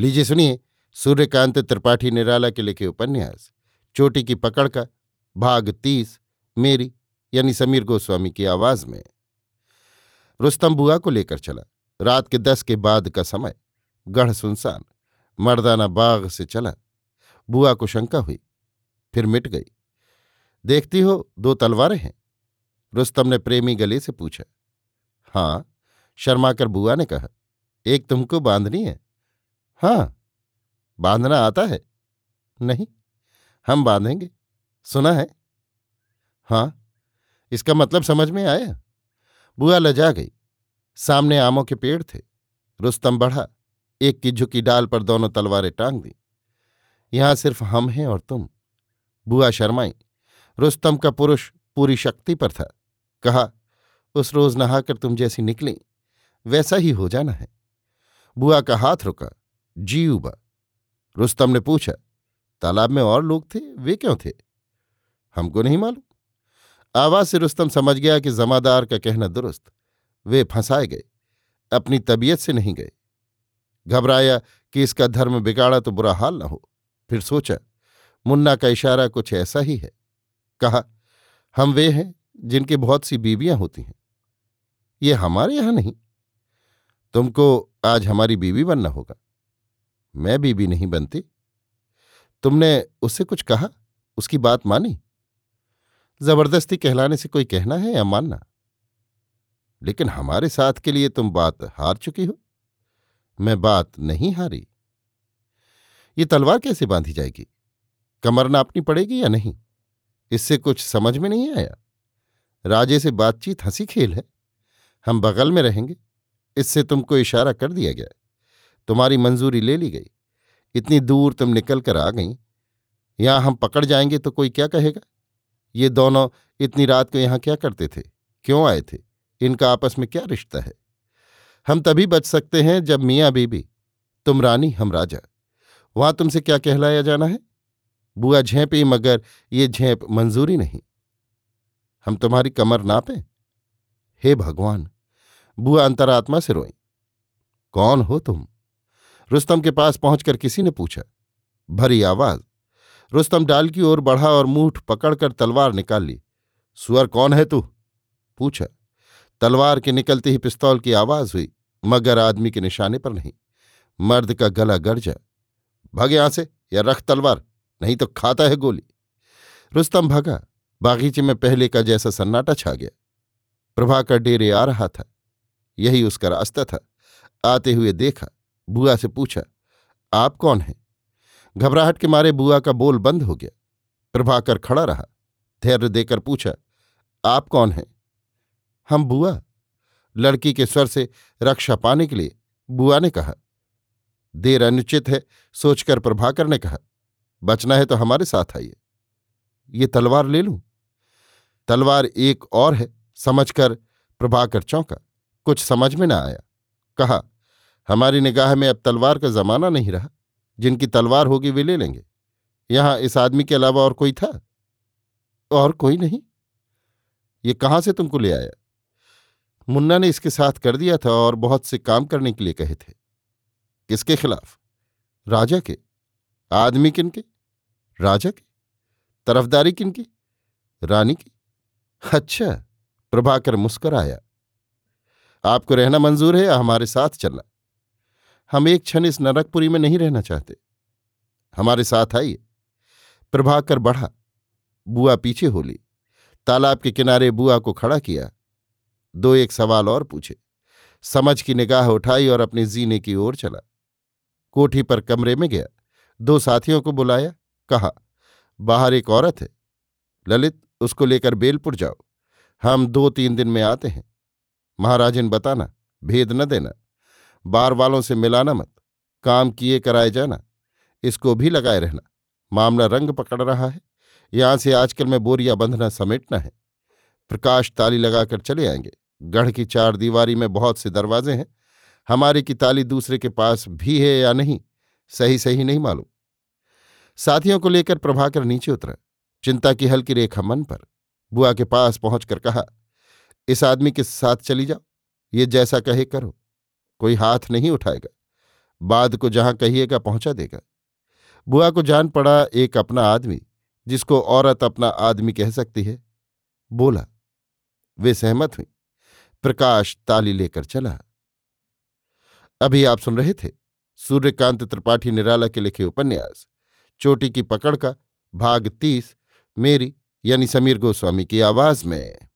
लीजिए सुनिए, सूर्यकांत त्रिपाठी निराला के लिखे उपन्यास। चोटी की पकड़ का, भाग तीस, मेरी, यानी समीर गोस्वामी की आवाज़ में। रुस्तम बुआ को लेकर चला। रात के दस के बाद का समय, गढ़ सुनसान, मर्दाना बाग से चला। बुआ को शंका हुई, फिर मिट गई। देखती हो, दो तलवारें हैं। रुस्तम ने प्रेमी गले से पूछा। हाँ शर्माकर बुआ ने कहा, एक तुमको बांधनी है? हाँ बांधना आता है। नहीं, हम बांधेंगे। सुना है? हाँ इसका मतलब समझ में आया। बुआ लजा गई। सामने आमों के पेड़ थे। रुस्तम बढ़ा। एक की झुकी डाल पर दोनों तलवारें टांग दी। यहाँ सिर्फ़ हम हैं और तुम। बुआ शर्माई। रुस्तम का पुरुष पूरी शक्ति पर था। कहा, उस रोज नहाकर तुम जैसी निकली, वैसा ही हो जाना है। बुआ का हाथ रुका। जी उबा रुस्तम ने पूछा, तालाब में और लोग थे? वे क्यों थे? हमको नहीं मालूम। आवाज़ से रुस्तम समझ गया कि जमादार का कहना दुरुस्त। वे फंसाए गए, अपनी तबीयत से नहीं गए। घबराया कि इसका धर्म बिगाड़ा तो बुरा हाल न हो। फिर सोचा, मुन्ना का इशारा कुछ ऐसा ही है। कहा, हम वे हैं जिनकी बहुत सी बीवियाँ होती हैं। ये हमारे यहाँ नहीं। तुमको आज हमारी बीवी बनना होगा। मैं बीबी नहीं बनती। तुमने उससे कुछ कहा? उसकी बात मानी? ज़बरदस्ती कहलाने से कोई कहना है या मानना? लेकिन हमारे साथ के लिए तुम बात हार चुकी हो। मैं बात नहीं हारी। ये तलवार कैसे बांधी जाएगी? कमर नापनी पड़ेगी या नहीं? इससे कुछ समझ में नहीं आया। राजे से बातचीत हँसी खेल है। हम बगल में रहेंगे। इससे तुमको इशारा कर दिया गया तुम्हारी मंजूरी ले ली गई। इतनी दूर तुम निकल कर आ गई। यहाँ हम पकड़ जाएँगे तो कोई क्या कहेगा? ये दोनों इतनी रात को यहाँ क्या करते थे? क्यों आए थे? इनका आपस में क्या रिश्ता है? हम तभी बच सकते हैं जब मियाँ बीबी, तुम रानी, हम राजा। वहाँ तुमसे क्या कहलाया जाना है? बुआ झेपी, मगर ये झेप मंजूरी नहीं। हम तुम्हारी कमर नापे। हे भगवान, बुआ अंतरात्मा से रोई। कौन हो तुम? रुस्तम के पास पहुंचकर किसी ने पूछा। भरी आवाज़। रुस्तम डाल की ओर बढ़ा और मूठ पकड़कर तलवार निकाल ली। सुअर कौन है तू? पूछा। तलवार के निकलते ही पिस्तौल की आवाज़ हुई, मगर आदमी के निशाने पर नहीं। मर्द का गला गरजा। भग यहाँ से या रख तलवार, नहीं तो खाता है गोली। रुस्तम भगा। बागीचे में पहले का जैसा सन्नाटा छा गया। प्रभाकर डेरे आ रहा था। यही उसका रास्ता था। आते हुए देखा। बुआ से पूछा, आप कौन हैं? घबराहट के मारे बुआ का बोल बंद हो गया। प्रभाकर खड़ा रहा, धैर्य देकर पूछा, आप कौन हैं? हम बुआ। लड़की के स्वर से रक्षा पाने के लिए बुआ ने कहा, देर अनुचित है, सोचकर प्रभाकर ने कहा, बचना है तो हमारे साथ आइए। ये तलवार ले लूँ? तलवार एक और है, समझकर प्रभाकर चौंका। कुछ समझ में न आया। कहा हमारी निगाह में अब तलवार का जमाना नहीं रहा। जिनकी तलवार होगी वे ले लेंगे। यहाँ इस आदमी के अलावा और कोई था? और कोई नहीं? ये कहाँ से तुमको ले आया? मुन्ना ने इसके साथ कर दिया था और बहुत से काम करने के लिए कहे थे। किसके खिलाफ? राजा के। आदमी किनके राजा के। तरफदारी किनकी रानी की। अच्छा प्रभाकर मुस्कराया। आपको रहना मंजूर है, या हमारे साथ चलना? हम एक क्षण इस नरकपुरी में नहीं रहना चाहते। हमारे साथ आइए। प्रभाकर बढ़ा। बुआ पीछे हो ली। तालाब के किनारे बुआ को खड़ा किया। दो एक सवाल और पूछे। समझ की निगाह उठाई और अपने जीने की ओर चला। कोठी पर कमरे में गया। दो साथियों को बुलाया। कहा, बाहर एक औरत है। ललित, उसको लेकर बेलपुर जाओ। हम दो तीन दिन में आते हैं। महाराजन बताना, भेद न देना। बार वालों से मिलाना मत, काम किए कराए जाना, इसको भी लगाए रहना। मामला रंग पकड़ रहा है, यहाँ से आजकल में बोरिया बंधना समेटना है। प्रकाश ताली लगाकर चले आएँगे। गढ़ की चार दीवारी में बहुत से दरवाजे हैं। हमारे की ताली दूसरे के पास भी है या नहीं, सही सही नहीं मालूम। साथियों को लेकर प्रभाकर नीचे उतरा। चिंता की हल्की रेखा मन पर, बुआ के पास पहुंचकर कहा, इस आदमी के साथ चली जाओ, ये जैसा कहे करो। कोई हाथ नहीं उठाएगा। बाद को जहाँ कहिएगा पहुँचा देगा। बुआ को जान पड़ा एक अपना आदमी, जिसको औरत अपना आदमी कह सकती है। बोला, वे सहमत हुई। प्रकाश ताली लेकर चला। अभी आप सुन रहे थे सूर्यकांत त्रिपाठी निराला के लिखे उपन्यास, चोटी की पकड़ का भाग तीस, मेरी यानी समीर गोस्वामी की आवाज़ में।